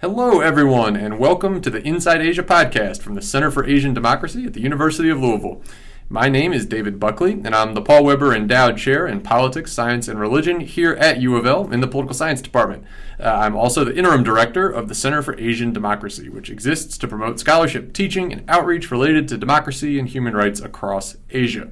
Hello, everyone, and welcome to the Inside Asia podcast from the Center for Asian Democracy at the University of Louisville. My name is David Buckley, and I'm the Paul Weber Endowed Chair in Politics, Science, and Religion here at U of L in the Political Science Department. Uh, I'm also the interim director of the Center for Asian Democracy, which exists to promote scholarship, teaching, and outreach related to democracy and human rights across Asia.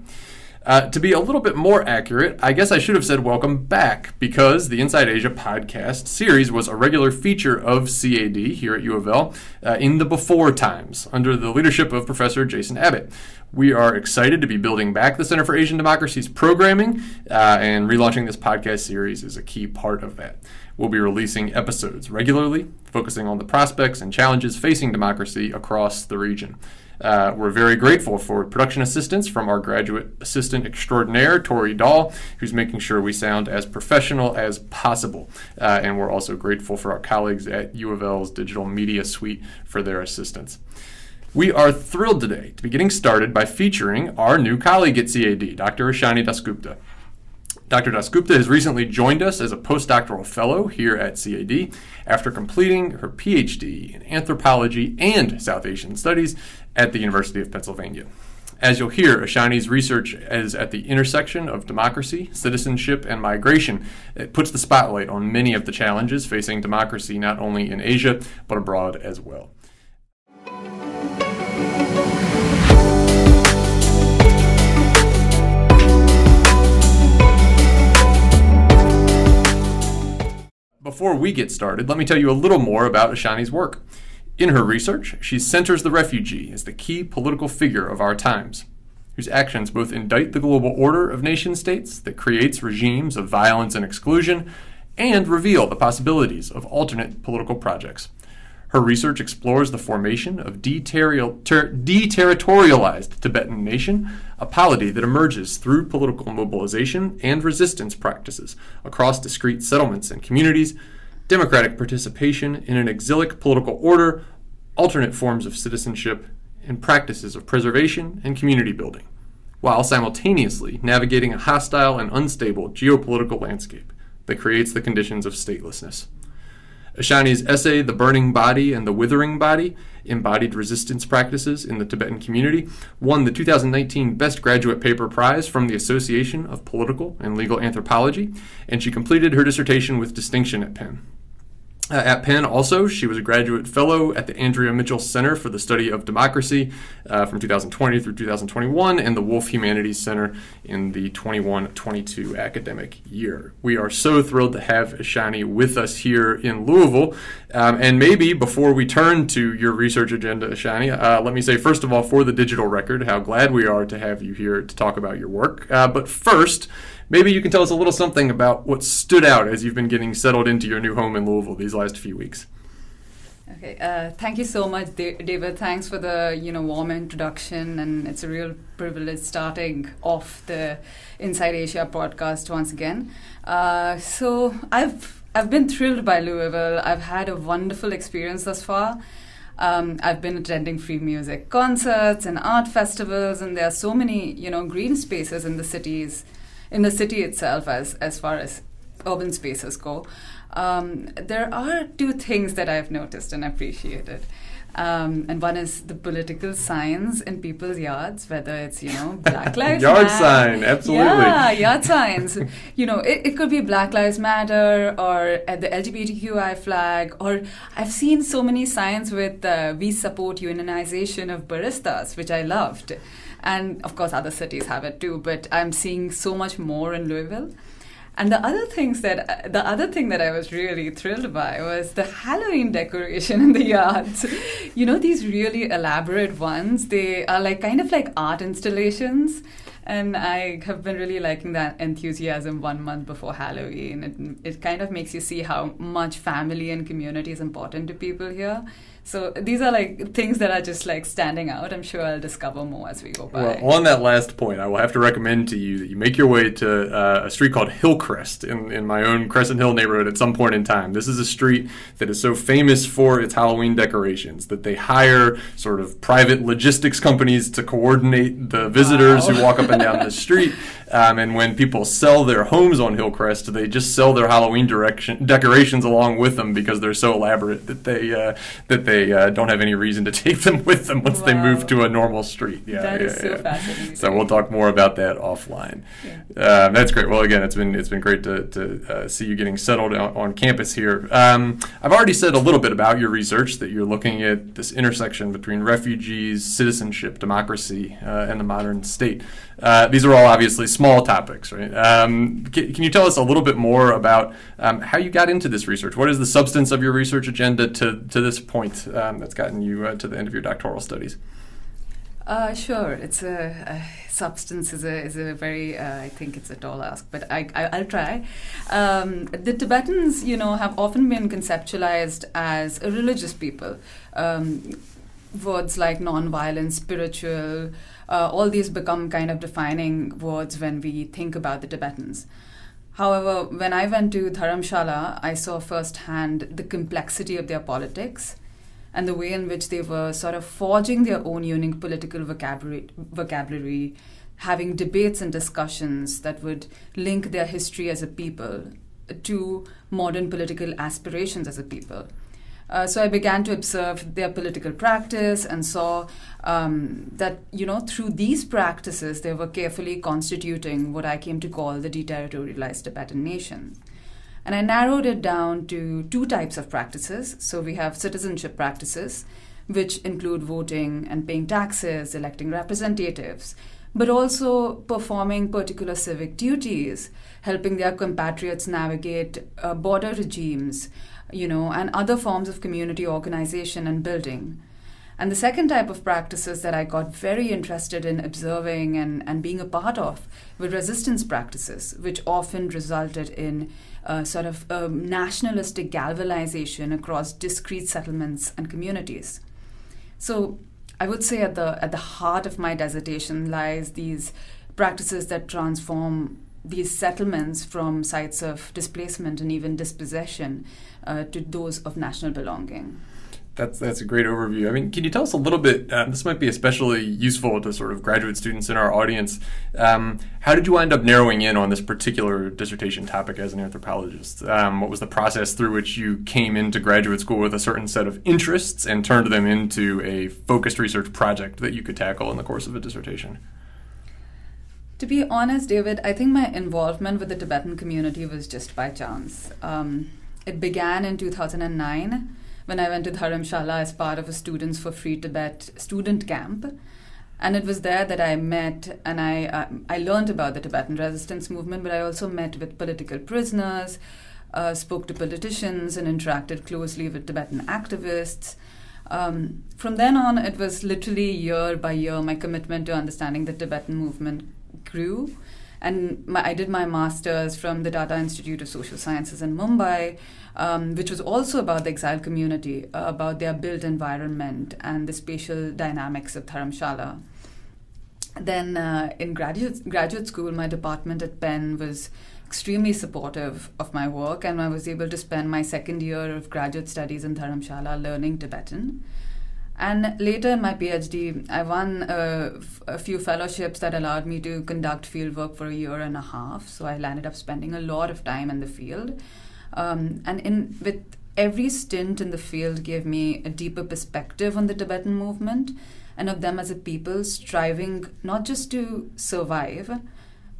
Uh, to be a little bit more accurate, I guess I should have said welcome back because the Inside Asia podcast series was a regular feature of CAD here at U of L uh, in the before times under the leadership of Professor Jason Abbott. We are excited to be building back the Center for Asian Democracy's programming, uh, and relaunching this podcast series is a key part of that. We'll be releasing episodes regularly, focusing on the prospects and challenges facing democracy across the region. Uh, we're very grateful for production assistance from our graduate assistant extraordinaire, Tori Dahl, who's making sure we sound as professional as possible. Uh, and we're also grateful for our colleagues at U of L's Digital Media Suite for their assistance. We are thrilled today to be getting started by featuring our new colleague at CAD, Dr. Ishani Dasgupta. Dr. Dasgupta has recently joined us as a postdoctoral fellow here at CAD after completing her PhD in anthropology and South Asian studies at the University of Pennsylvania. As you'll hear, Ishani's research is at the intersection of democracy, citizenship, and migration. It puts the spotlight on many of the challenges facing democracy not only in Asia, but abroad as well. Before we get started, let me tell you a little more about Ishani's work. In her research, she centers the refugee as the key political figure of our times, whose actions both indict the global order of nation states that creates regimes of violence and exclusion, and reveal the possibilities of alternate political projects. Her research explores the formation of deterritorialized Tibetan nation, a polity that emerges through political mobilization and resistance practices across discrete settlements and communities democratic participation in an exilic political order, alternate forms of citizenship, and practices of preservation and community building, while simultaneously navigating a hostile and unstable geopolitical landscape that creates the conditions of statelessness. Ishani's essay, The Burning Body and the Withering Body Embodied Resistance Practices in the Tibetan Community, won the 2019 Best Graduate Paper Prize from the Association of Political and Legal Anthropology, and she completed her dissertation with distinction at Penn. Uh, at Penn, also, she was a graduate fellow at the Andrea Mitchell Center for the Study of Democracy uh, from 2020 through 2021 and the Wolf Humanities Center in the 21 22 academic year. We are so thrilled to have Ishani with us here in Louisville. Um, and maybe before we turn to your research agenda, Ishani, uh, let me say, first of all, for the digital record, how glad we are to have you here to talk about your work. Uh, but first, maybe you can tell us a little something about what stood out as you've been getting settled into your new home in Louisville these last few weeks. Okay, uh, thank you so much, David. Thanks for the you know warm introduction, and it's a real privilege starting off the Inside Asia podcast once again. Uh, so I've I've been thrilled by Louisville. I've had a wonderful experience thus far. Um, I've been attending free music concerts and art festivals, and there are so many you know green spaces in the cities in the city itself as as far as urban spaces go. Um, there are two things that I've noticed and appreciated. Um, and one is the political signs in people's yards, whether it's you know Black Lives yard Matter. sign, absolutely. Yeah, yard signs. you know, it, it could be Black Lives Matter or at the LGBTQI flag, or I've seen so many signs with uh, "We support unionization of baristas," which I loved and of course other cities have it too but i'm seeing so much more in louisville and the other things that uh, the other thing that I was really thrilled by was the Halloween decoration in the yards. You know these really elaborate ones. They are like kind of like art installations, and I have been really liking that enthusiasm one month before Halloween. It it kind of makes you see how much family and community is important to people here. So these are like things that are just like standing out. I'm sure I'll discover more as we go by. Well, on that last point, I will have to recommend to you that you make your way to uh, a street called Hillcrest in, in my own Crescent Hill neighborhood at some point in time. This is a street that is so famous for its Halloween decorations that they hire sort of private logistics companies to coordinate the visitors wow. who walk up and down the street. Um, and when people sell their homes on Hillcrest, they just sell their Halloween direction, decorations along with them because they're so elaborate that they uh, that they uh, don't have any reason to take them with them once wow. they move to a normal street. Yeah, that yeah, is so yeah. fascinating. So we'll talk more about that offline. Yeah. Uh, that's great. Well, again, it's been it's been great to, to uh, see you getting settled on, on campus here. Um, I've already said a little bit about your research that you're looking at this intersection between refugees, citizenship, democracy, uh, and the modern state. Uh, these are all obviously small topics, right? Um, can, can, you tell us a little bit more about um, how you got into this research? What is the substance of your research agenda to, to this point um, that's gotten you uh, to the end of your doctoral studies? Uh, sure, it's a, a, substance is a is a very uh, I think it's a tall ask, but I, I will try. Um, the Tibetans, you know, have often been conceptualized as a religious people. Um, words like non-violent, spiritual, uh, all these become kind of defining words when we think about the Tibetans. However, when I went to Dharamshala, I saw firsthand the complexity of their politics and the way in which they were sort of forging their own unique political vocabulary, vocabulary having debates and discussions that would link their history as a people to modern political aspirations as a people. Uh, so I began to observe their political practice and saw um, that, you know, through these practices, they were carefully constituting what I came to call the deterritorialized Tibetan nation. And I narrowed it down to two types of practices. So we have citizenship practices, which include voting and paying taxes, electing representatives, but also performing particular civic duties, helping their compatriots navigate uh, border regimes, you know, and other forms of community organization and building. And the second type of practices that I got very interested in observing and, and being a part of were resistance practices, which often resulted in uh, sort of um, nationalistic galvanization across discrete settlements and communities. So I would say at the at the heart of my dissertation lies these practices that transform these settlements from sites of displacement and even dispossession uh, to those of national belonging. That's that's a great overview. I mean, can you tell us a little bit? Um, this might be especially useful to sort of graduate students in our audience. Um, how did you wind up narrowing in on this particular dissertation topic as an anthropologist? Um, what was the process through which you came into graduate school with a certain set of interests and turned them into a focused research project that you could tackle in the course of a dissertation? To be honest, David, I think my involvement with the Tibetan community was just by chance. Um, it began in 2009 when I went to Dharamshala as part of a Students for Free Tibet student camp. And it was there that I met and I, uh, I learned about the Tibetan resistance movement, but I also met with political prisoners, uh, spoke to politicians, and interacted closely with Tibetan activists. Um, from then on, it was literally year by year my commitment to understanding the Tibetan movement grew. And my, I did my master's from the Tata Institute of Social Sciences in Mumbai, um, which was also about the exile community, uh, about their built environment and the spatial dynamics of Dharamshala. Then uh, in graduate, graduate school, my department at Penn was extremely supportive of my work, and I was able to spend my second year of graduate studies in Dharamshala learning Tibetan. And later in my PhD, I won a few fellowships that allowed me to conduct fieldwork for a year and a half. So I landed up spending a lot of time in the field. Um, and in with every stint in the field gave me a deeper perspective on the Tibetan movement and of them as a people striving not just to survive,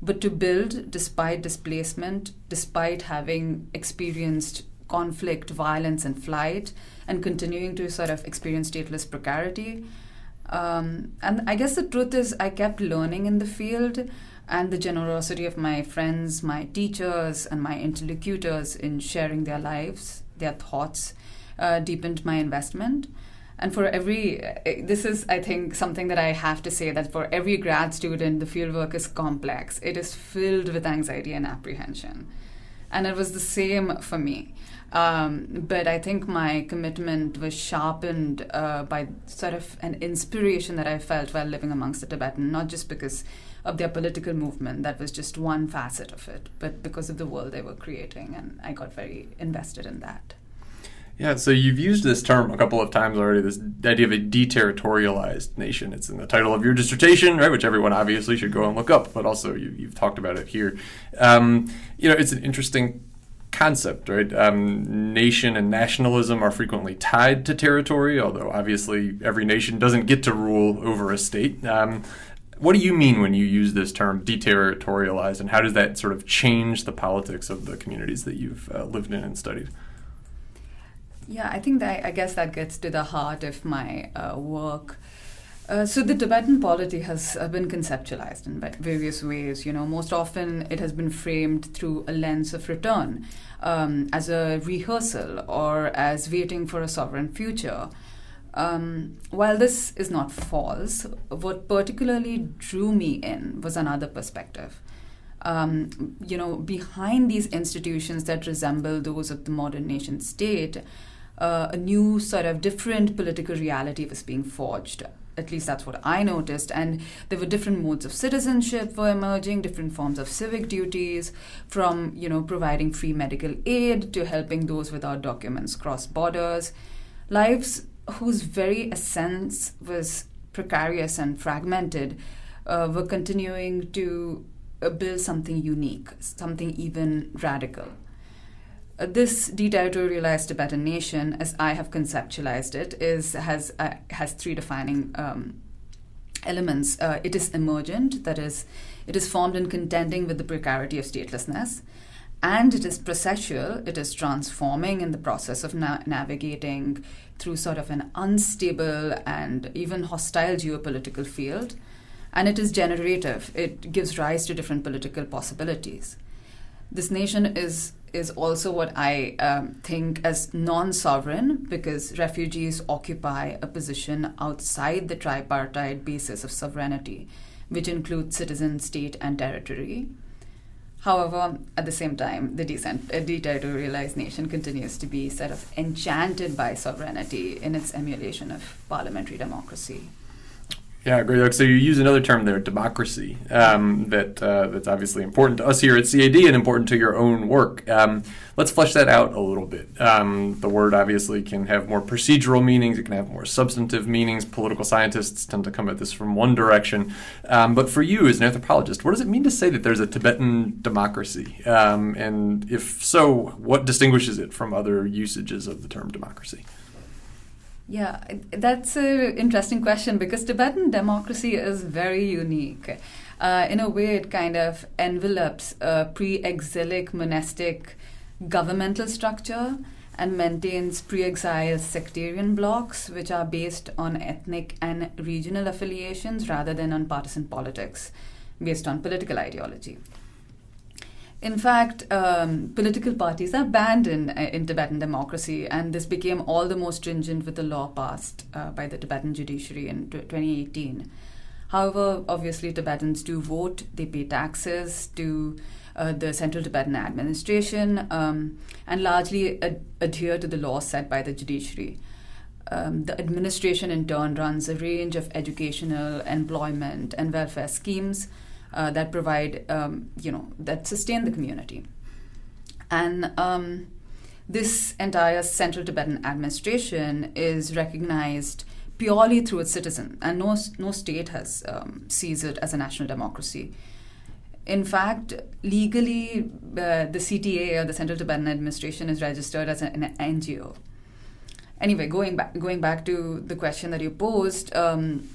but to build despite displacement, despite having experienced conflict, violence, and flight, and continuing to sort of experience stateless precarity. Um, and I guess the truth is, I kept learning in the field, and the generosity of my friends, my teachers, and my interlocutors in sharing their lives, their thoughts, uh, deepened my investment. And for every, uh, this is, I think, something that I have to say that for every grad student, the fieldwork is complex. It is filled with anxiety and apprehension. And it was the same for me. Um, but I think my commitment was sharpened uh, by sort of an inspiration that I felt while living amongst the Tibetan, not just because of their political movement, that was just one facet of it, but because of the world they were creating. And I got very invested in that. Yeah, so you've used this term a couple of times already. This idea of a deterritorialized nation. It's in the title of your dissertation, right? Which everyone obviously should go and look up. But also, you, have talked about it here. Um, you know, it's an interesting concept, right? Um, nation and nationalism are frequently tied to territory, although obviously every nation doesn't get to rule over a state. Um, what do you mean when you use this term deterritorialized, and how does that sort of change the politics of the communities that you've uh, lived in and studied? Yeah, I think that I guess that gets to the heart of my uh, work. Uh, so the Tibetan polity has uh, been conceptualized in various ways. You know, most often it has been framed through a lens of return, um, as a rehearsal or as waiting for a sovereign future. Um, while this is not false, what particularly drew me in was another perspective. Um, you know, behind these institutions that resemble those of the modern nation state, uh, a new sort of different political reality was being forged. At least that's what I noticed. And there were different modes of citizenship were emerging, different forms of civic duties, from you know providing free medical aid to helping those without documents cross borders. Lives whose very essence was precarious and fragmented uh, were continuing to uh, build something unique, something even radical. This deterritorialized Tibetan nation, as I have conceptualized it, is has uh, has three defining um, elements. Uh, it is emergent, that is, it is formed in contending with the precarity of statelessness, and it is processual. It is transforming in the process of na- navigating through sort of an unstable and even hostile geopolitical field. And it is generative. It gives rise to different political possibilities. This nation is is also what I um, think as non sovereign because refugees occupy a position outside the tripartite basis of sovereignty, which includes citizen, state, and territory. However, at the same time, the decent, uh, deterritorialized nation continues to be sort of enchanted by sovereignty in its emulation of parliamentary democracy. Yeah, great. So you use another term there, democracy, um, that uh, that's obviously important to us here at CAD and important to your own work. Um, let's flesh that out a little bit. Um, the word obviously can have more procedural meanings. It can have more substantive meanings. Political scientists tend to come at this from one direction, um, but for you as an anthropologist, what does it mean to say that there's a Tibetan democracy? Um, and if so, what distinguishes it from other usages of the term democracy? Yeah, that's an interesting question because Tibetan democracy is very unique. Uh, in a way, it kind of envelopes a pre exilic monastic governmental structure and maintains pre exile sectarian blocks, which are based on ethnic and regional affiliations rather than on partisan politics, based on political ideology. In fact, um, political parties are banned in, uh, in Tibetan democracy, and this became all the more stringent with the law passed uh, by the Tibetan judiciary in t- 2018. However, obviously, Tibetans do vote, they pay taxes to uh, the Central Tibetan administration, um, and largely ad- adhere to the laws set by the judiciary. Um, the administration, in turn, runs a range of educational, employment, and welfare schemes uh, that provide, um, you know, that sustain the community. And um, this entire Central Tibetan administration is recognized purely through its citizens, and no, no state has um, sees it as a national democracy. In fact, legally, uh, the CTA or the Central Tibetan Administration is registered as an, an NGO. Anyway, going back going back to the question that you posed, um,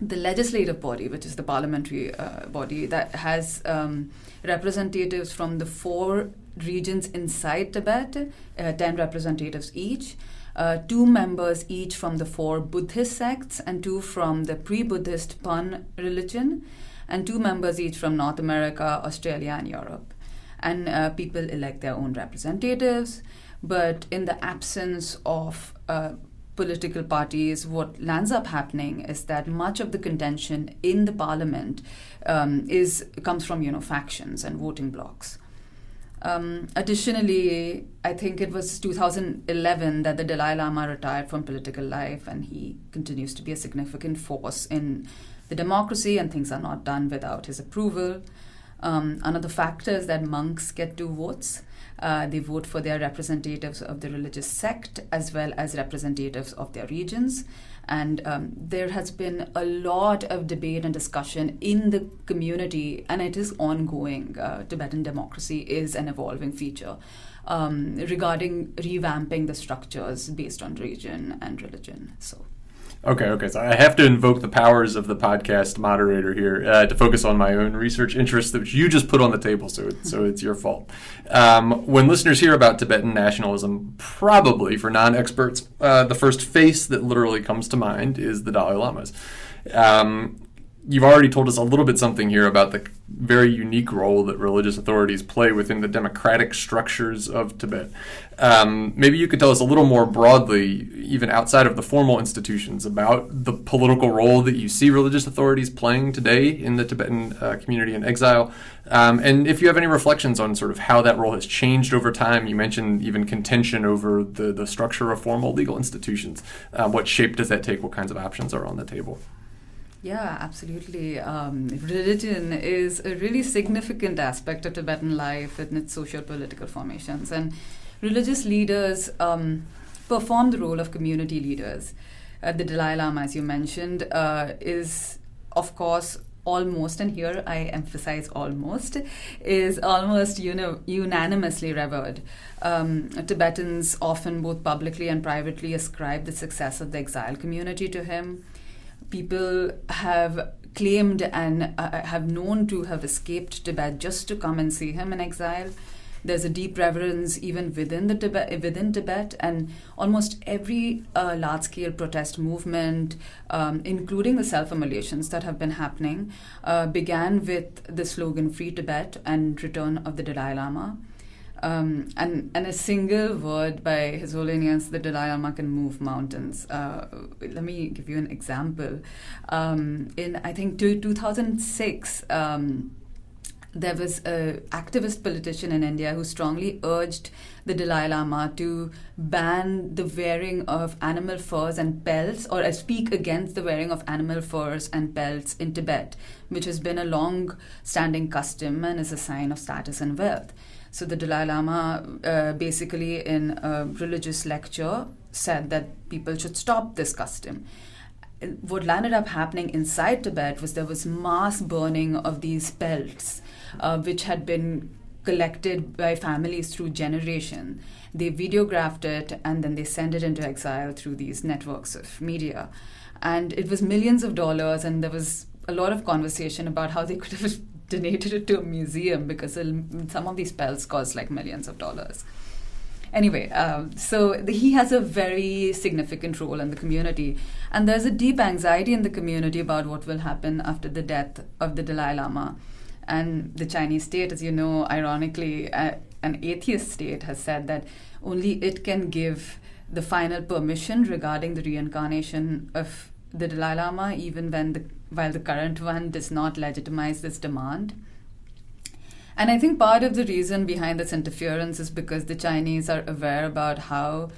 the legislative body, which is the parliamentary uh, body that has um, representatives from the four regions inside Tibet, uh, 10 representatives each. Uh, two members each from the four Buddhist sects, and two from the pre Buddhist Bon religion, and two members each from North America, Australia, and Europe. And uh, people elect their own representatives, but in the absence of uh, political parties, what lands up happening is that much of the contention in the parliament um, is comes from you know factions and voting blocks. Um, additionally, I think it was 2011 that the Dalai Lama retired from political life, and he continues to be a significant force in the democracy, and things are not done without his approval. Um, another factor is that monks get two votes. Uh, they vote for their representatives of the religious sect as well as representatives of their regions. And um, there has been a lot of debate and discussion in the community, and it is ongoing. Uh, Tibetan democracy is an evolving feature um, regarding revamping the structures based on region and religion. So. Okay, okay. So I have to invoke the powers of the podcast moderator here uh, to focus on my own research interests, which you just put on the table. So, it, so it's your fault. Um, when listeners hear about Tibetan nationalism, probably for non-experts, uh, the first face that literally comes to mind is the Dalai Lama's. Um, you've already told us a little bit something here about the very unique role that religious authorities play within the democratic structures of Tibet. Um, maybe you could tell us a little more broadly, even outside of the formal institutions, about the political role that you see religious authorities playing today in the Tibetan uh, community in exile. Um, and if you have any reflections on sort of how that role has changed over time, you mentioned even contention over the, the structure of formal legal institutions. Uh, what shape does that take? What kinds of options are on the table? Yeah, absolutely. Um, religion is a really significant aspect of Tibetan life and its social political formations. And religious leaders um, perform the role of community leaders. Uh, the Dalai Lama, as you mentioned, uh, is, of course, almost, and here I emphasize almost, is almost uni- unanimously revered. Um, Tibetans often, both publicly and privately, ascribe the success of the exile community to him people have claimed and uh, have known to have escaped Tibet just to come and see him in exile. There's a deep reverence even within the Tibet, within Tibet, and almost every uh, large-scale protest movement, um, including the self-immolations that have been happening, uh, began with the slogan "Free Tibet" and return of the Dalai Lama. Um, and, and a single word by His Holiness the Dalai Lama can move mountains. Uh, let me give you an example. Um, in I think two, 2006, um, there was an activist politician in India who strongly urged the Dalai Lama to ban the wearing of animal furs and pelts, or uh, speak against the wearing of animal furs and pelts in Tibet, which has been a long standing custom and is a sign of status and wealth. So the Dalai Lama, uh, basically in a religious lecture, said that people should stop this custom. What landed up happening inside Tibet was there was mass burning of these pelts, uh, which had been collected by families through generation. They videographed it and then they sent it into exile through these networks of media. And it was millions of dollars, and there was a lot of conversation about how they could have donated it to a museum because some of these pelts cost like millions of dollars. Anyway, um, so the, he has a very significant role in the community, and there's a deep anxiety in the community about what will happen after the death of the Dalai Lama. And the Chinese state, as you know, ironically, an atheist state, has said that only it can give the final permission regarding the reincarnation of the Dalai Lama, even when the while the current one does not legitimize this demand. And I think part of the reason behind this interference is because the Chinese are aware about how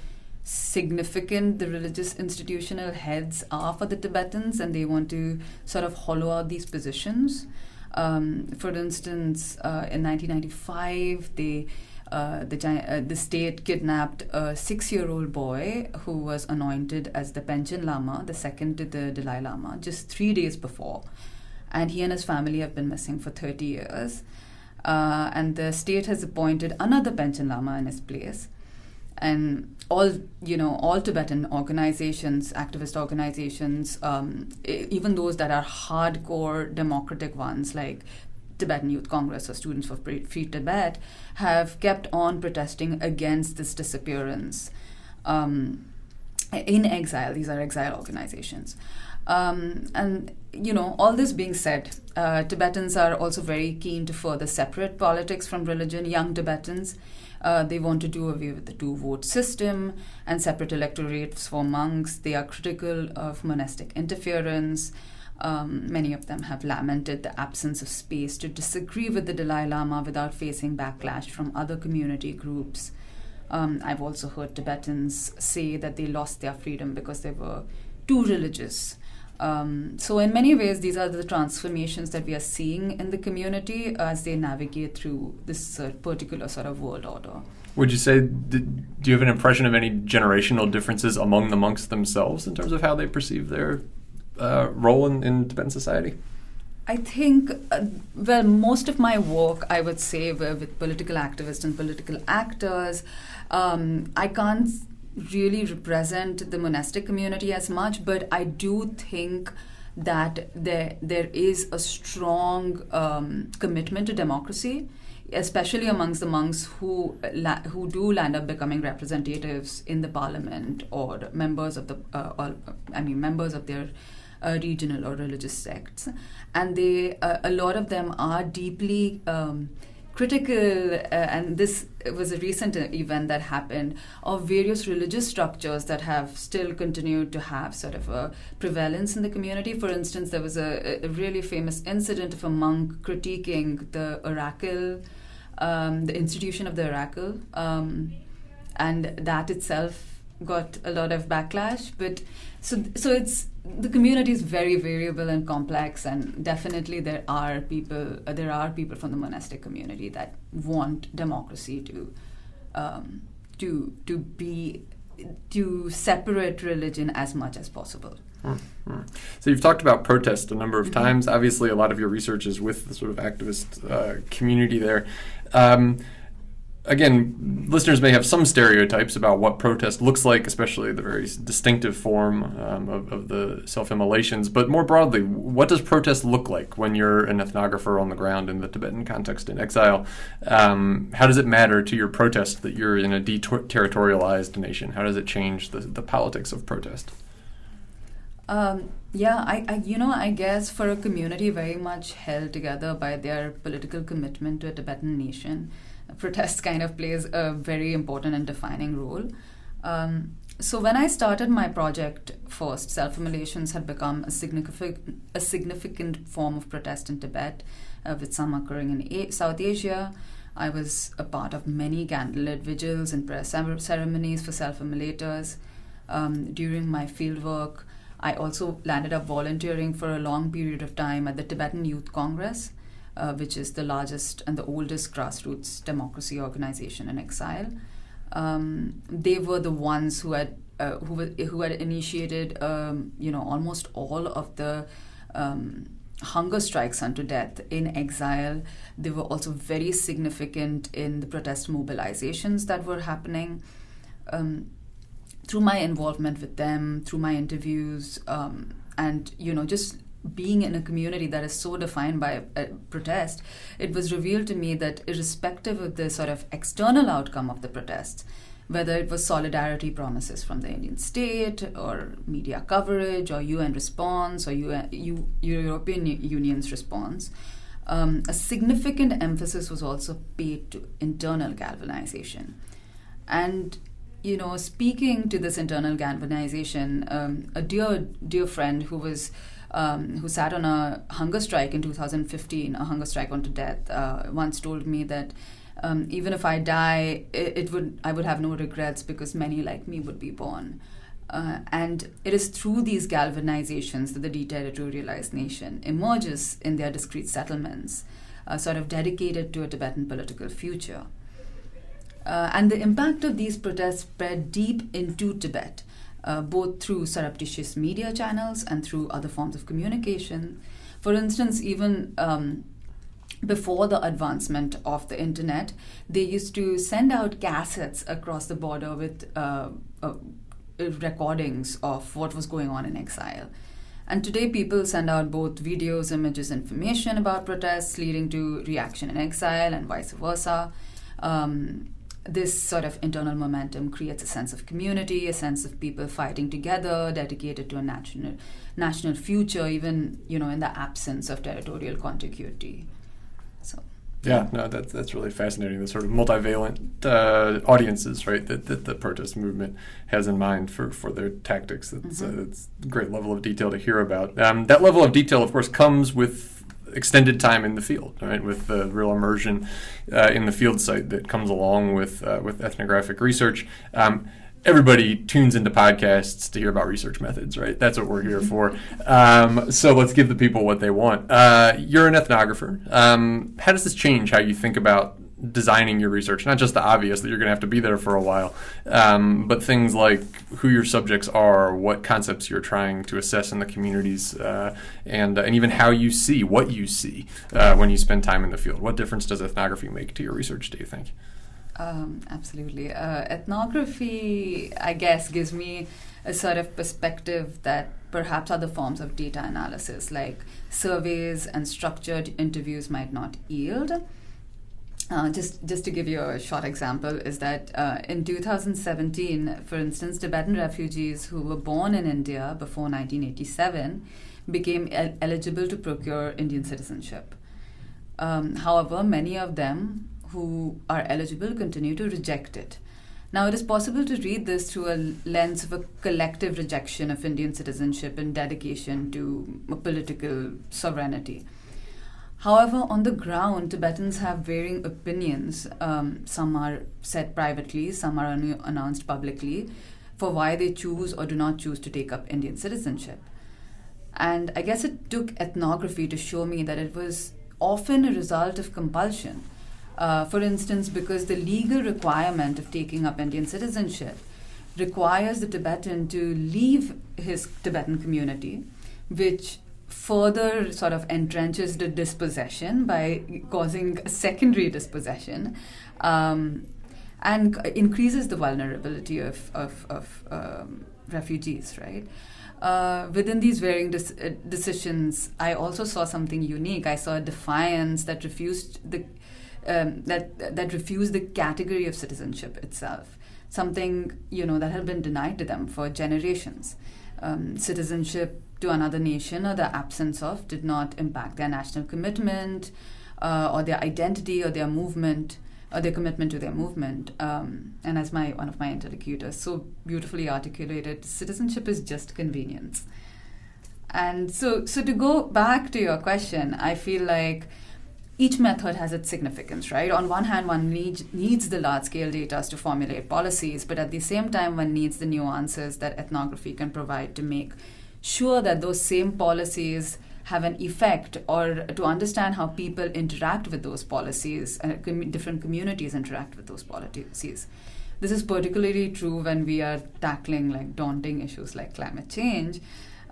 significant the religious institutional heads are for the Tibetans, and they want to sort of hollow out these positions. Um, for instance, uh, in 1995, they uh, the, uh, the state kidnapped a six year old boy who was anointed as the Panchen Lama, the second to the Dalai Lama, just three days before. And he and his family have been missing for 30 years. Uh, and the state has appointed another Panchen Lama in his place. And all you know, all Tibetan organizations, activist organizations, um, even those that are hardcore democratic ones like Tibetan Youth Congress or Students for Free Tibet have kept on protesting against this disappearance. Um, in exile, these are exile organizations. Um, and you know, all this being said, uh, Tibetans are also very keen to further separate politics from religion. Young Tibetans, uh, they want to do away with the two-vote system and separate electorates for monks. They are critical of monastic interference. Um, many of them have lamented the absence of space to disagree with the Dalai Lama without facing backlash from other community groups. Um, I've also heard Tibetans say that they lost their freedom because they were too religious. Um, so, in many ways, these are the transformations that we are seeing in the community as they navigate through this uh, particular sort of world order. Would you say, did, do you have an impression of any generational differences among the monks themselves in terms of how they perceive their uh, role in, in Tibetan society? I think, uh, well, most of my work, I would say, were with political activists and political actors. Um, I can't really represent the monastic community as much, but I do think that there there is a strong um, commitment to democracy, especially amongst the monks who la- who do land up becoming representatives in the parliament or members of the uh, or, I mean members of their uh, regional or religious sects, and they uh, a lot of them are deeply um, critical, uh, and this was a recent event that happened, of various religious structures that have still continued to have sort of a prevalence in the community. For instance, there was a, a really famous incident of a monk critiquing the oracle, um, the institution of the oracle, um, and that itself got a lot of backlash. But so so it's the community is very variable and complex, and definitely there are people uh, there are people from the monastic community that want democracy to um, to to be to separate religion as much as possible. Mm-hmm. So you've talked about protest a number of mm-hmm. times. Obviously, a lot of your research is with the sort of activist uh, community there. Um, again, listeners may have some stereotypes about what protest looks like, especially the very distinctive form um, of, of, the self immolations. But more broadly, what does protest look like when you're an ethnographer on the ground in the Tibetan context in exile? Um, how does it matter to your protest that you're in a deterritorialized nation? How does it change the, the politics of protest? Um, yeah, I, I, you know, I guess for a community very much held together by their political commitment to a Tibetan nation, protest kind of plays a very important and defining role. Um, so when I started my project first, self-immolations had become a significant a significant form of protest in Tibet, uh, with some occurring in a- South Asia. I was a part of many candlelit vigils and prayer ceremonies for self-immolators. Um, during my fieldwork, I also landed up volunteering for a long period of time at the Tibetan Youth Congress, uh, which is the largest and the oldest grassroots democracy organization in exile. Um, they were the ones who had uh, who, who had initiated um, you know almost all of the um, hunger strikes unto death in exile. They were also very significant in the protest mobilizations that were happening. Um, through my involvement with them, through my interviews, um, and you know just being in a community that is so defined by a, protest, it was revealed to me that irrespective of the sort of external outcome of the protests, whether it was solidarity promises from the Indian state or media coverage or UN response or UN, U, European Union's response, um, a significant emphasis was also paid to internal galvanization. And you know, speaking to this internal galvanization, um, a dear dear friend who was um, who sat on a hunger strike in 2015, a hunger strike unto death, uh, once told me that um, even if I die, it, it, would I would have no regrets because many like me would be born. Uh, and it is through these galvanizations that the deterritorialized nation emerges in their discrete settlements, uh, sort of dedicated to a Tibetan political future. Uh, and the impact of these protests spread deep into Tibet uh, both through surreptitious media channels and through other forms of communication. For instance, even um, before the advancement of the internet, they used to send out cassettes across the border with uh, uh, recordings of what was going on in exile. And today, people send out both videos, images, information about protests, leading to reaction in exile and vice versa. Um, this sort of internal momentum creates a sense of community, a sense of people fighting together, dedicated to a national national future, even you know in the absence of territorial contiguity. So. Yeah, no, that's that's really fascinating. The sort of multivalent uh, audiences, right, that, that the protest movement has in mind for, for their tactics. That's, mm-hmm. uh, it's a great level of detail to hear about. Um, that level of detail, of course, comes with extended time in the field, right? With the real immersion uh, in the field site that comes along with uh, with ethnographic research. Um, everybody tunes into podcasts to hear about research methods, right? That's what we're here for. Um, so let's give the people what they want. Uh, you're an ethnographer. Um, how does this change how you think about designing your research? Not just the obvious that you're going to have to be there for a while, um, but things like who your subjects are, what concepts you're trying to assess in the communities, uh, and uh, and even how you see what you see uh, when you spend time in the field. What difference does ethnography make to your research? Do you think? Um, absolutely. Uh, ethnography, I guess, gives me a sort of perspective that perhaps other forms of data analysis, like surveys and structured interviews, might not yield. Uh, just just to give you a short example, is that uh, in 2017, for instance, Tibetan refugees who were born in India before 1987 became el- eligible to procure Indian citizenship. Um, however, many of them who are eligible continue to reject it. Now, it is possible to read this through a lens of a collective rejection of Indian citizenship and dedication to political sovereignty. However, on the ground, Tibetans have varying opinions. Um, some are said privately, some are announced publicly for why they choose or do not choose to take up Indian citizenship. And I guess it took ethnography to show me that it was often a result of compulsion. Uh, for instance, because the legal requirement of taking up Indian citizenship requires the Tibetan to leave his Tibetan community, which further sort of entrenches the dispossession by causing secondary dispossession um, and increases the vulnerability of, of, of um, refugees, right? Uh, within these varying uh, decisions, I also saw something unique. I saw a defiance that refused the um, that that refused the category of citizenship itself, something you know that had been denied to them for generations. Um, citizenship to another nation or the absence of did not impact their national commitment uh, or their identity or their movement or their commitment to their movement. Um, and as my one of my interlocutors so beautifully articulated, citizenship is just convenience. And so, so to go back to your question, I feel like each method has its significance, right? On one hand, one needs, needs the large scale data to formulate policies, but at the same time, one needs the nuances that ethnography can provide to make sure that those same policies have an effect or to understand how people interact with those policies and uh, com- different communities interact with those policies. This is particularly true when we are tackling like daunting issues like climate change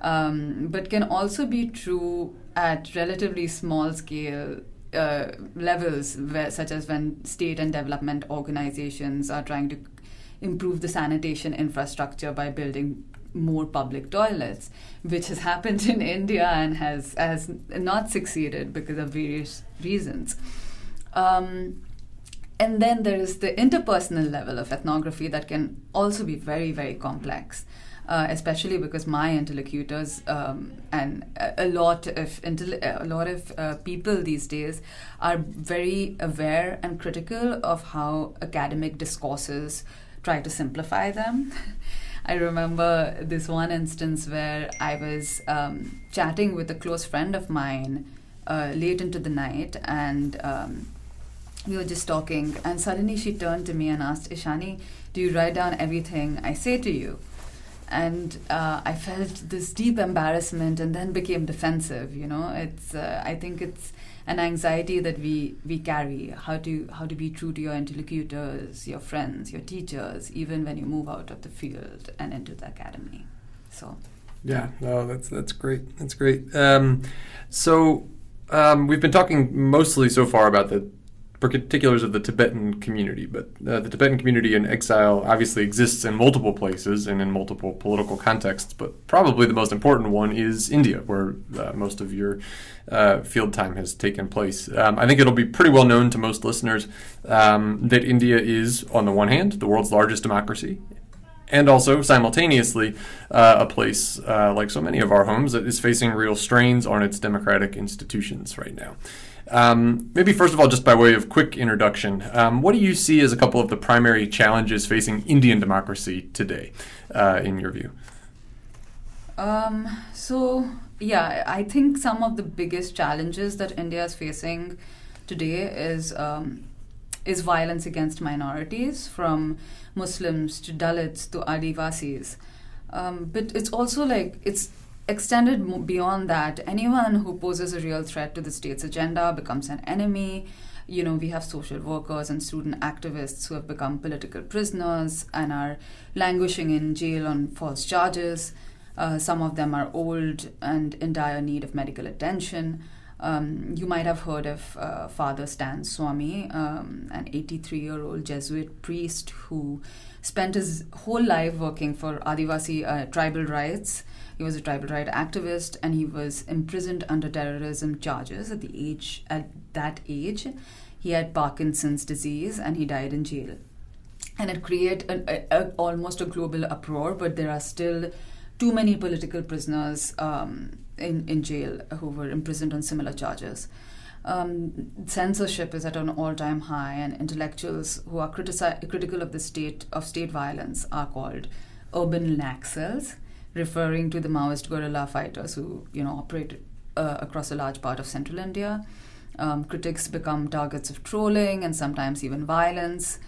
um, but can also be true at relatively small scale uh, levels, where, such as when state and development organizations are trying to improve the sanitation infrastructure by building more public toilets, which has happened in India and has has not succeeded because of various reasons. Um, and then there is the interpersonal level of ethnography that can also be very, very complex uh, especially because my interlocutors um, and a, lot of a lot of uh, people these days are very aware and critical of how academic discourses try to simplify them. I remember this one instance where I was um, chatting with a close friend of mine uh, late into the night, and um, we were just talking, and suddenly she turned to me and asked, Ishani, do you write down everything I say to you? And uh, I felt this deep embarrassment and then became defensive. You know, it's uh, I think it's an anxiety that we we carry how to how to be true to your interlocutors, your friends, your teachers, even when you move out of the field and into the academy. So. Yeah, no, that's that's great. That's great. Um, so um, we've been talking mostly so far about the particulars of the Tibetan community, but uh, the Tibetan community in exile obviously exists in multiple places and in multiple political contexts, but probably the most important one is India, where uh, most of your uh, field time has taken place. Um, I think it'll be pretty well known to most listeners um, that India is, on the one hand, the world's largest democracy. And also, simultaneously, uh, a place uh, like so many of our homes that is facing real strains on its democratic institutions right now. Um, maybe first of all, just by way of quick introduction, um, what do you see as a couple of the primary challenges facing Indian democracy today, uh, in your view? Um, so, yeah, I think some of the biggest challenges that India is facing today is um, is violence against minorities, from Muslims to Dalits to Adivasis. Um, but it's also like it's extended beyond that. Anyone who poses a real threat to the state's agenda becomes an enemy. You know, we have social workers and student activists who have become political prisoners and are languishing in jail on false charges. Uh, some of them are old and in dire need of medical attention. Um, you might have heard of uh, Father Stan Swami, um, an 83 year old Jesuit priest who spent his whole life working for Adivasi uh, tribal rights. He was a tribal rights activist and he was imprisoned under terrorism charges at the age at that age. He had Parkinson's disease and he died in jail. And it created a, a, a, almost a global uproar, but there are still too many political prisoners um, in, in jail who were imprisoned on similar charges. Um, censorship is at an all-time high, and intellectuals who are critici- critical of the state of state violence are called urban naxals, referring to the Maoist guerrilla fighters who you know operate uh, across a large part of central India. Um, critics become targets of trolling and sometimes even violence.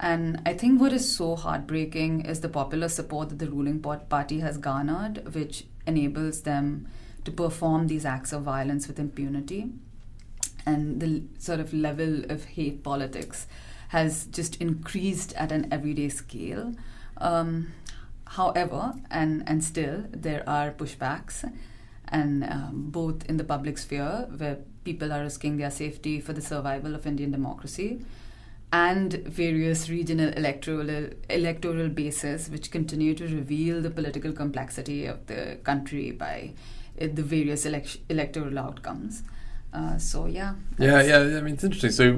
And I think what is so heartbreaking is the popular support that the ruling party has garnered, which enables them to perform these acts of violence with impunity. And the sort of level of hate politics has just increased at an everyday scale. Um, however, and, and still, there are pushbacks, and um, both in the public sphere, where people are risking their safety for the survival of Indian democracy, and various regional electoral electoral bases, which continue to reveal the political complexity of the country by the various elect- electoral outcomes. Uh, so yeah. Yeah, yeah. I mean, it's interesting. So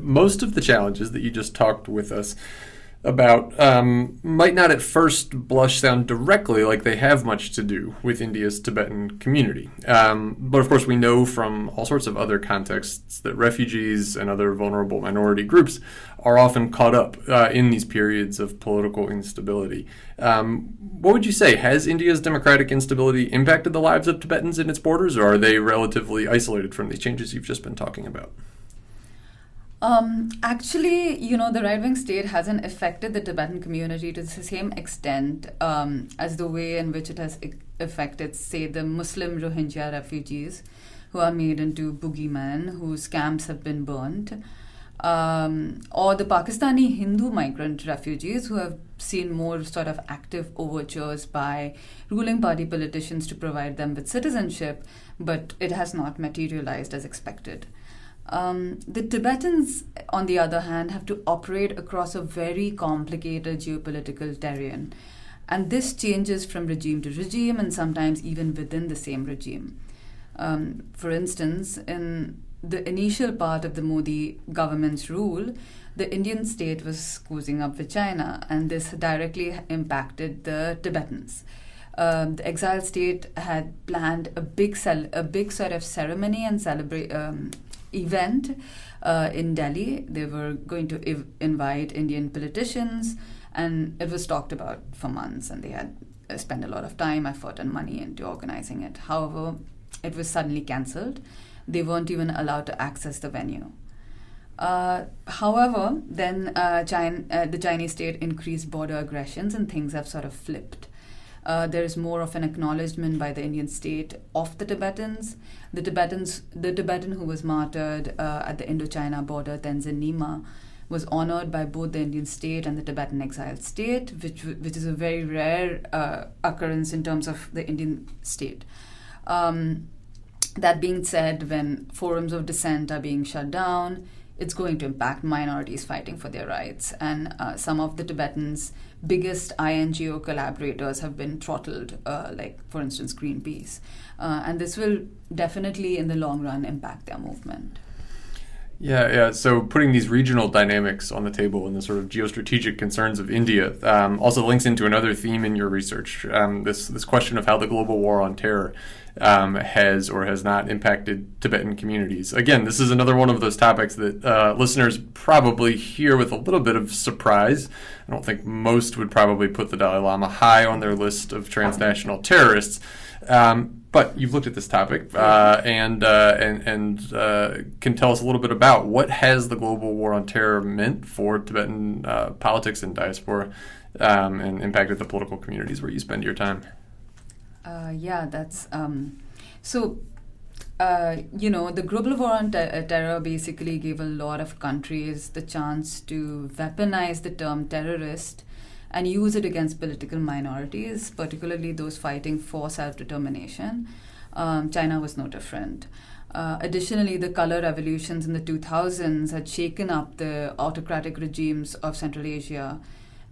most of the challenges that you just talked with us about um, might not at first blush sound directly like they have much to do with India's Tibetan community. Um, but of course, we know from all sorts of other contexts that refugees and other vulnerable minority groups are often caught up uh, in these periods of political instability. Um, what would you say? Has India's democratic instability impacted the lives of Tibetans in its borders, or are they relatively isolated from these changes you've just been talking about? Um, actually, you know, the right wing state hasn't affected the Tibetan community to the same extent um, as the way in which it has affected, say, the Muslim Rohingya refugees who are made into boogeymen, whose camps have been burned, um, or the Pakistani Hindu migrant refugees who have seen more sort of active overtures by ruling party politicians to provide them with citizenship, but it has not materialized as expected. Um, the Tibetans, on the other hand, have to operate across a very complicated geopolitical terrain. And this changes from regime to regime and sometimes even within the same regime. Um, for instance, in the initial part of the Modi government's rule, the Indian state was squeezing up with China, and this directly impacted the Tibetans. Um, the exiled state had planned a big cel- a big sort of ceremony and celebrate um, event uh, in Delhi. They were going to ev- invite Indian politicians, and it was talked about for months, and they had uh, spent a lot of time, effort, and money into organizing it. However, it was suddenly cancelled. They weren't even allowed to access the venue. Uh, however, then uh, China, uh, the Chinese state increased border aggressions, and things have sort of flipped. Uh, there is more of an acknowledgement by the Indian state of the Tibetans. The Tibetans, the Tibetan who was martyred uh, at the Indochina border, Tenzin Nyima, was honored by both the Indian state and the Tibetan exiled state, which which is a very rare uh, occurrence in terms of the Indian state. Um, that being said, when forums of dissent are being shut down, it's going to impact minorities fighting for their rights. And uh, some of the Tibetans' biggest INGO collaborators have been throttled, uh, like, for instance, Greenpeace. Uh, and this will definitely, in the long run, impact their movement. Yeah, yeah. So putting these regional dynamics on the table and the sort of geostrategic concerns of India um, also links into another theme in your research. Um, this this question of how the global war on terror um, has or has not impacted Tibetan communities. Again, this is another one of those topics that uh, listeners probably hear with a little bit of surprise. I don't think most would probably put the Dalai Lama high on their list of transnational terrorists. Um, but you've looked at this topic uh, and uh, and and uh, can tell us a little bit about what has the global war on terror meant for Tibetan uh, politics and diaspora, um, and impacted the political communities where you spend your time. Uh, yeah, that's um, so. You know, the global war on ter- terror basically gave a lot of countries the chance to weaponize the term terrorist and use it against political minorities, particularly those fighting for self determination. Um, China was no different. Uh, additionally, the color revolutions in the 2000s had shaken up the autocratic regimes of Central Asia,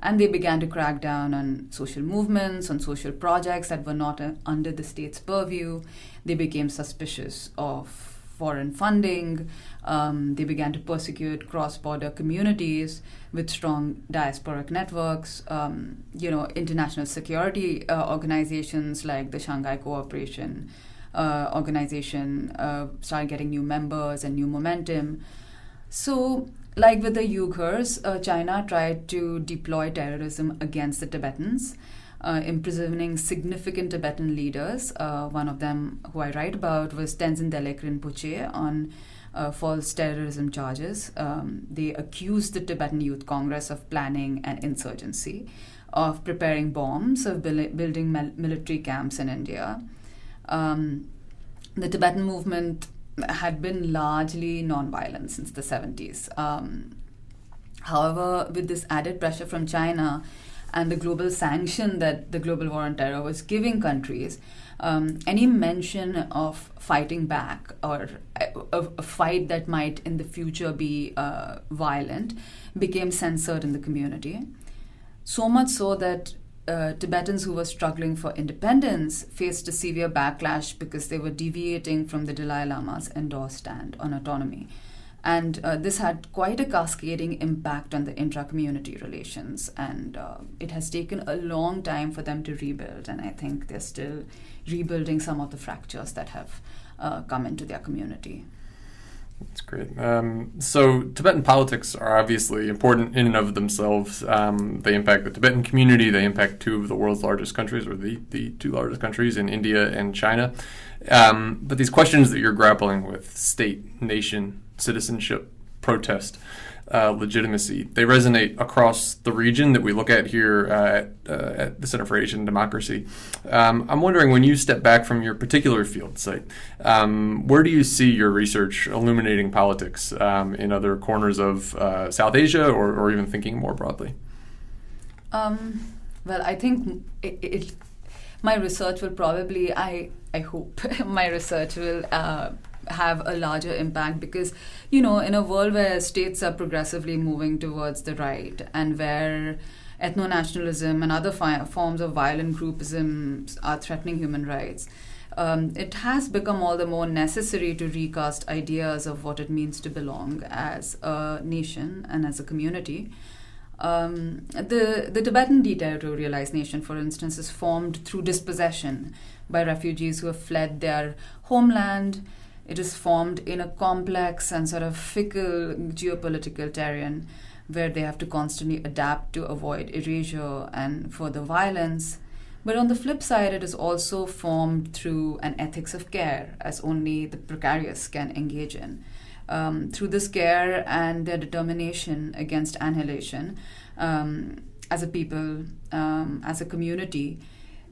and they began to crack down on social movements, on social projects that were not uh, under the state's purview. They became suspicious of foreign funding. Um, they began to persecute cross-border communities with strong diasporic networks. Um, you know, international security uh, organizations like the Shanghai Cooperation uh, Organization uh, started getting new members and new momentum. So, like with the Uyghurs, uh, China tried to deploy terrorism against the Tibetans uh, imprisoning significant Tibetan leaders. Uh, one of them, who I write about, was Tenzin Delek Rinpoche on uh, false terrorism charges. Um, they accused the Tibetan Youth Congress of planning an insurgency, of preparing bombs, of building military camps in India. Um, the Tibetan movement had been largely nonviolent since the 70s. Um, however, with this added pressure from China, and the global sanction that the global war on terror was giving countries, um, any mention of fighting back or a, a, fight that might in the future be uh, violent became censored in the community. So much so that uh, Tibetans who were struggling for independence faced a severe backlash because they were deviating from the Dalai Lama's endorsed stand on autonomy. And uh, this had quite a cascading impact on the intra community relations. And uh, it has taken a long time for them to rebuild. And I think they're still rebuilding some of the fractures that have uh, come into their community. That's great. Um, so, Tibetan politics are obviously important in and of themselves. Um, they impact the Tibetan community. They impact two of the world's largest countries, or the, the two largest countries in India and China. Um, but these questions that you're grappling with state, nation, citizenship, protest, uh, legitimacy. They resonate across the region that we look at here uh, at, uh, at, the Center for Asian Democracy. Um, I'm wondering when you step back from your particular field site, um, where do you see your research illuminating politics um, in other corners of uh, South Asia or, or, even thinking more broadly? Um, well, I think it, it, my research will probably, I, I hope, my research will uh, have a larger impact because you know in a world where states are progressively moving towards the right and where ethno-nationalism and other fi- forms of violent groupism are threatening human rights um, it has become all the more necessary to recast ideas of what it means to belong as a nation and as a community. Um, the, the Tibetan deterritorialized nation, for instance, is formed through dispossession by refugees who have fled their homeland it is formed in a complex and sort of fickle geopolitical terrain where they have to constantly adapt to avoid erasure and further violence. But on the flip side, it is also formed through an ethics of care, as only the precarious can engage in. Um, through this care and their determination against annihilation, um, as a people, um, as a community,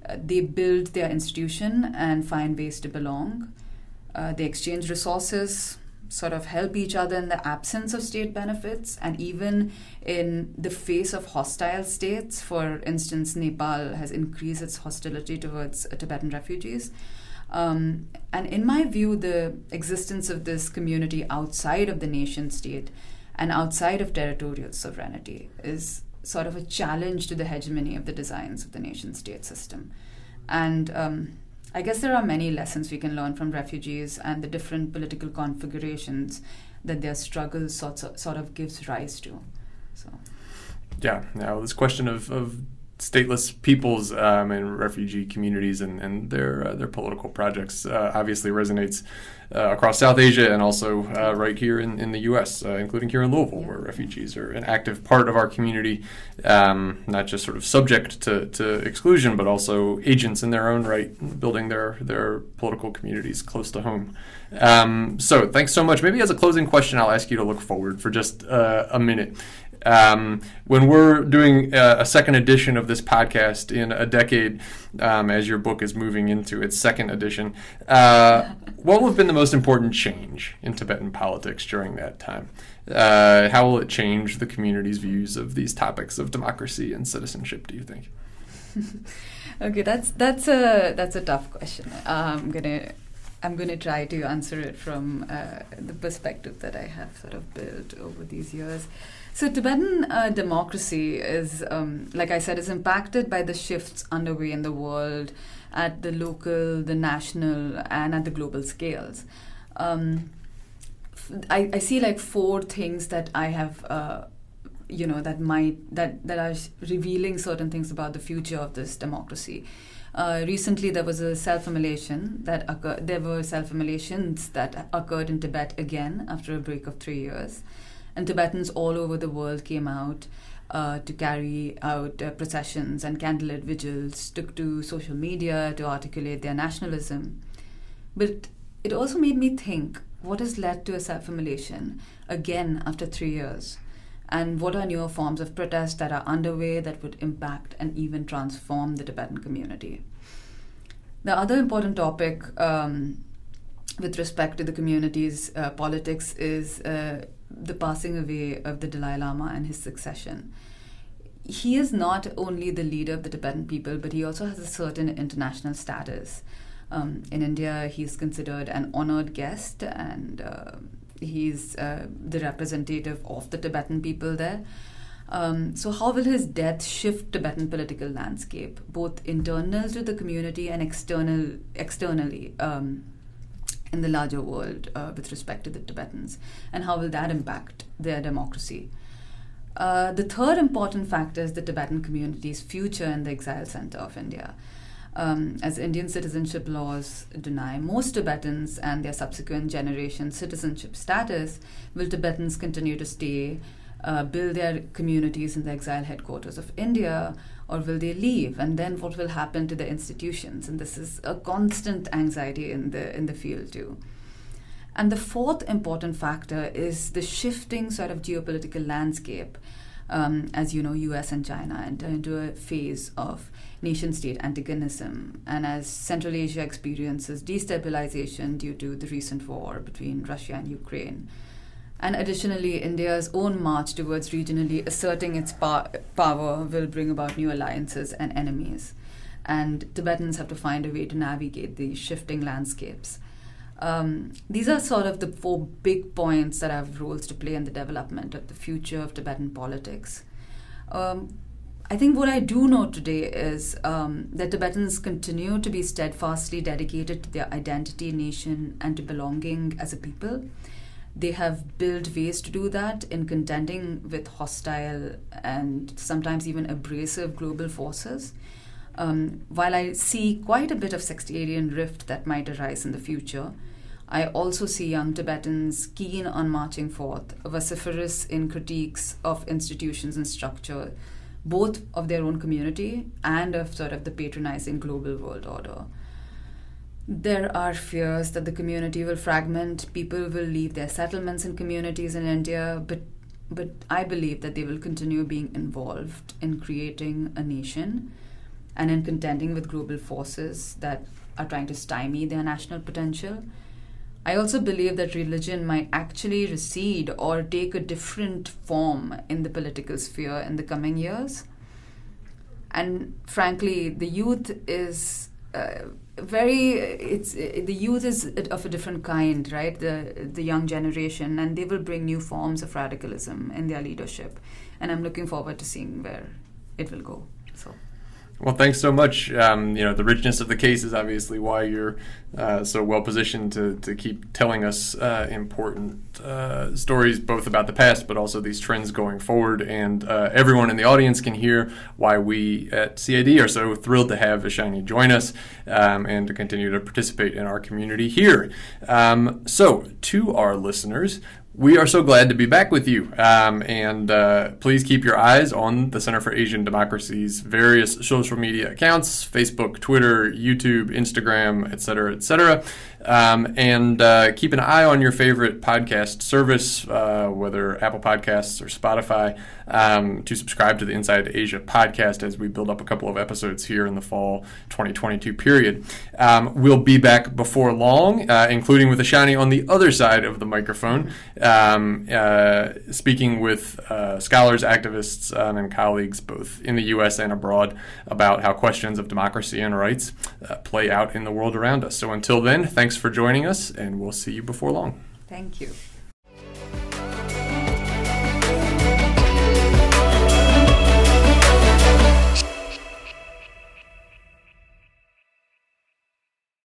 uh, they build their institution and find ways to belong. Uh, they exchange resources, sort of help each other in the absence of state benefits, and even in the face of hostile states. For instance, Nepal has increased its hostility towards uh, Tibetan refugees. Um, and in my view, the existence of this community outside of the nation state and outside of territorial sovereignty is sort of a challenge to the hegemony of the designs of the nation state system. And um, I guess there are many lessons we can learn from refugees and the different political configurations that their struggle sort sort of gives rise to. So. Yeah. Now this question of, of stateless peoples um, and refugee communities and, and their uh, their political projects uh, obviously resonates uh, across South Asia and also uh, right here in, in the U.S., uh, including here in Louisville, where refugees are an active part of our community, um, not just sort of subject to, to exclusion, but also agents in their own right, building their their political communities close to home. Um, so, thanks so much. Maybe as a closing question, I'll ask you to look forward for just uh, a minute. Um, when we're doing a, a, second edition of this podcast in a decade, um, as your book is moving into its second edition, uh, what will have been the most important change in Tibetan politics during that time? Uh, how will it change the community's views of these topics of democracy and citizenship? Do you think? okay, that's that's a that's a tough question. I'm gonna I'm going to try to answer it from uh, the perspective that I have sort of built over these years. So, Tibetan uh, democracy is, um, like I said, is impacted by the shifts underway in the world at the local, the national, and at the global scales. Um, I, I see like four things that I have. Uh, you know that might that that are revealing certain things about the future of this democracy uh, recently, there was a self-immolation that occurred. There were self-immolations that occurred in Tibet again after a break of three years, and Tibetans all over the world came out uh, to carry out uh, processions and candlelit vigils, took to social media to articulate their nationalism. But it also made me think: what has led to a self-immolation again after three years? and what are newer forms of protest that are underway that would impact and even transform the Tibetan community. The other important topic um, with respect to the community's uh, politics is uh, the passing away of the Dalai Lama and his succession. He is not only the leader of the Tibetan people, but he also has a certain international status. Um, in India, he's considered an honored guest and uh, he's uh, the representative of the Tibetan people there. Um, so, how will his death shift Tibetan political landscape, both internal to the community and external externally um, in the larger world uh, with respect to the Tibetans, and how will that impact their democracy? Uh, the third important factor is the Tibetan community's future in the exile center of India um, as Indian citizenship laws deny most Tibetans and their subsequent generation citizenship status, will Tibetans continue to stay, uh, build their communities in the exile headquarters of India, or will they leave? And then what will happen to the institutions? And this is a constant anxiety in the in the field too. And the fourth important factor is the shifting sort of geopolitical landscape. Um, as you know, US and China enter into a phase of nation state antagonism, and as Central Asia experiences destabilization due to the recent war between Russia and Ukraine. And additionally, India's own march towards regionally asserting its pa- power will bring about new alliances and enemies. And Tibetans have to find a way to navigate these shifting landscapes. Um, these are sort of the four big points that have roles to play in the development of the future of Tibetan politics. Um, I think what I do know today is um, that Tibetans continue to be steadfastly dedicated to their identity, nation, and to belonging as a people. They have built ways to do that in contending with hostile and sometimes even abrasive global forces. Um, while I see quite a bit of sectarian rift that might arise in the future, I also see young Tibetans keen on marching forth, vociferous in critiques of institutions and structure both of their own community and of sort of the patronizing global world order. There are fears that the community will fragment, people will leave their settlements and communities in India, but but I believe that they will continue being involved in creating a nation and in contending with global forces that are trying to stymie their national potential. I also believe that religion might actually recede or take a different form in the political sphere in the coming years. And frankly, the youth is uh, very it's uh, the youth is of a different kind right? The the young generation and they will bring new forms of radicalism in their leadership. And i'm looking forward to seeing where it will go. So Well, thanks so much. Um, you know, the richness of the case is obviously why you're uh, so well positioned to, to keep telling us uh, important uh, stories, both about the past, but also these trends going forward. And uh, everyone in the audience can hear why we at CAD are so thrilled to have Ishani join us um, and to continue to participate in our community here. Um, so, to our listeners, we are so glad to be back with you. Um, and uh, please keep your eyes on the Center for Asian Democracy's various social media accounts Facebook, Twitter, YouTube, Instagram, et cetera, et cetera. Um, and uh, keep an eye on your favorite podcast service, uh, whether Apple Podcasts or Spotify, um, to subscribe to the Inside Asia podcast as we build up a couple of episodes here in the fall 2022 period. Um, we'll be back before long, uh, including with Ishani on the other side of the microphone, um, uh, speaking with uh, scholars, activists, um, and colleagues both in the U.S. and abroad about how questions of democracy and rights uh, play out in the world around us. So until then, thanks for joining us, and we'll see you before long. Thank you.